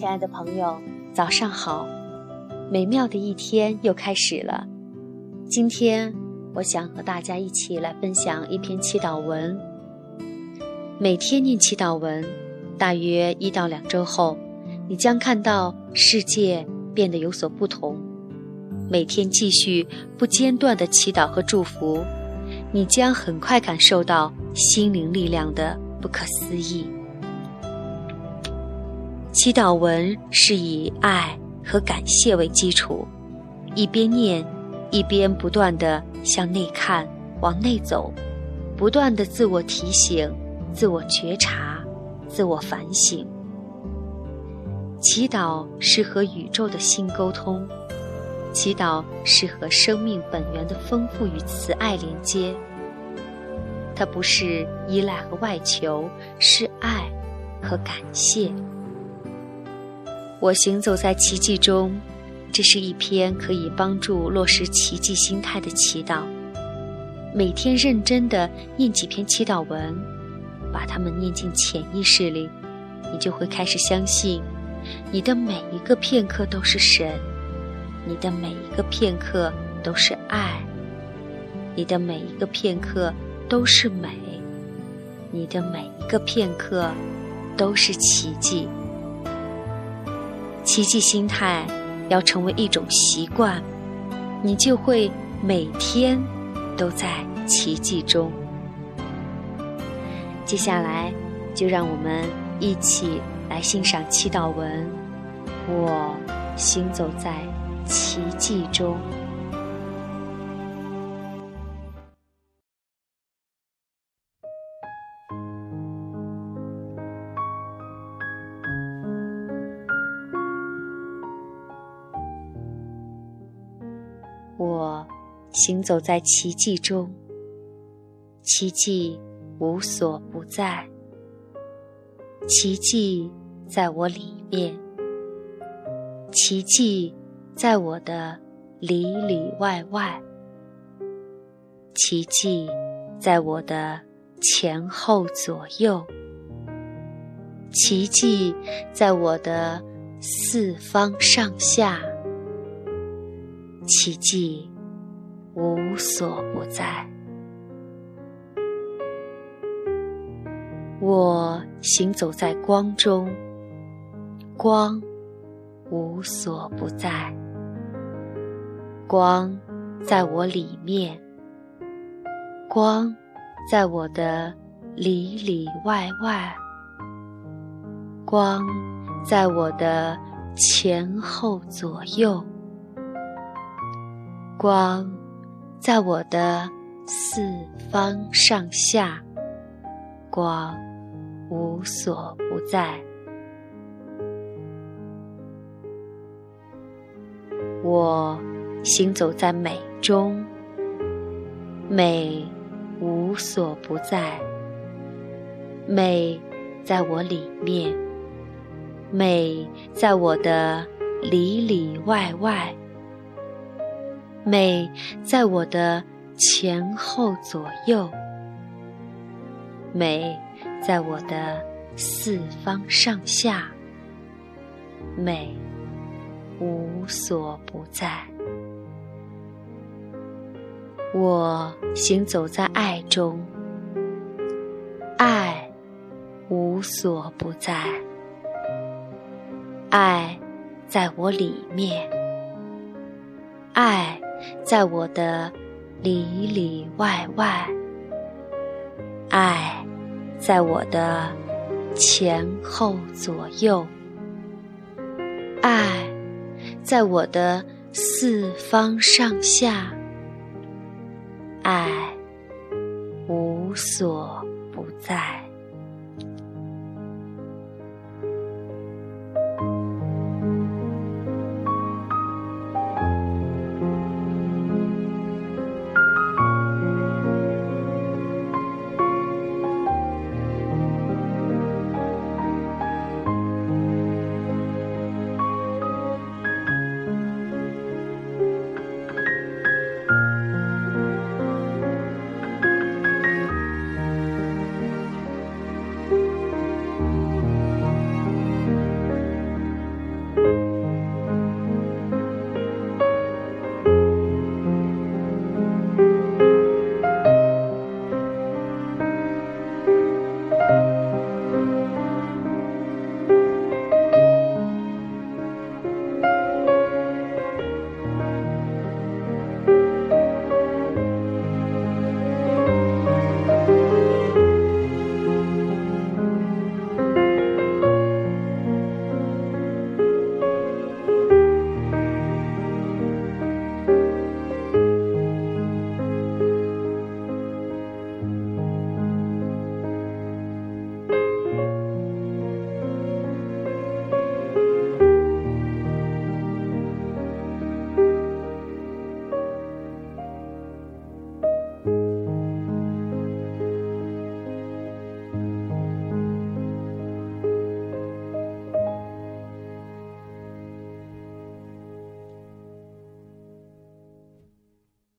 亲爱的朋友，早上好！美妙的一天又开始了。今天，我想和大家一起来分享一篇祈祷文。每天念祈祷文，大约一到两周后，你将看到世界变得有所不同。每天继续不间断的祈祷和祝福，你将很快感受到心灵力量的不可思议。祈祷文是以爱和感谢为基础，一边念，一边不断的向内看，往内走，不断的自我提醒、自我觉察、自我反省。祈祷是和宇宙的心沟通，祈祷是和生命本源的丰富与慈爱连接。它不是依赖和外求，是爱和感谢。我行走在奇迹中，这是一篇可以帮助落实奇迹心态的祈祷。每天认真的念几篇祈祷文，把它们念进潜意识里，你就会开始相信，你的每一个片刻都是神，你的每一个片刻都是爱，你的每一个片刻都是美，你的每一个片刻都是奇迹。奇迹心态要成为一种习惯，你就会每天都在奇迹中。接下来，就让我们一起来欣赏祈祷文。我行走在奇迹中。行走在奇迹中，奇迹无所不在，奇迹在我里面，奇迹在我的里里外外，奇迹在我的前后左右，奇迹在我的四方上下。奇迹无所不在，我行走在光中，光无所不在，光在我里面，光在我的里里外外，光在我的前后左右。光在我的四方上下，光无所不在。我行走在美中，美无所不在。美在我里面，美在我的里里外外。美在我的前后左右，美在我的四方上下，美无所不在。我行走在爱中，爱无所不在，爱在我里面，爱。在我的里里外外，爱在我的前后左右，爱在我的四方上下，爱无所不在。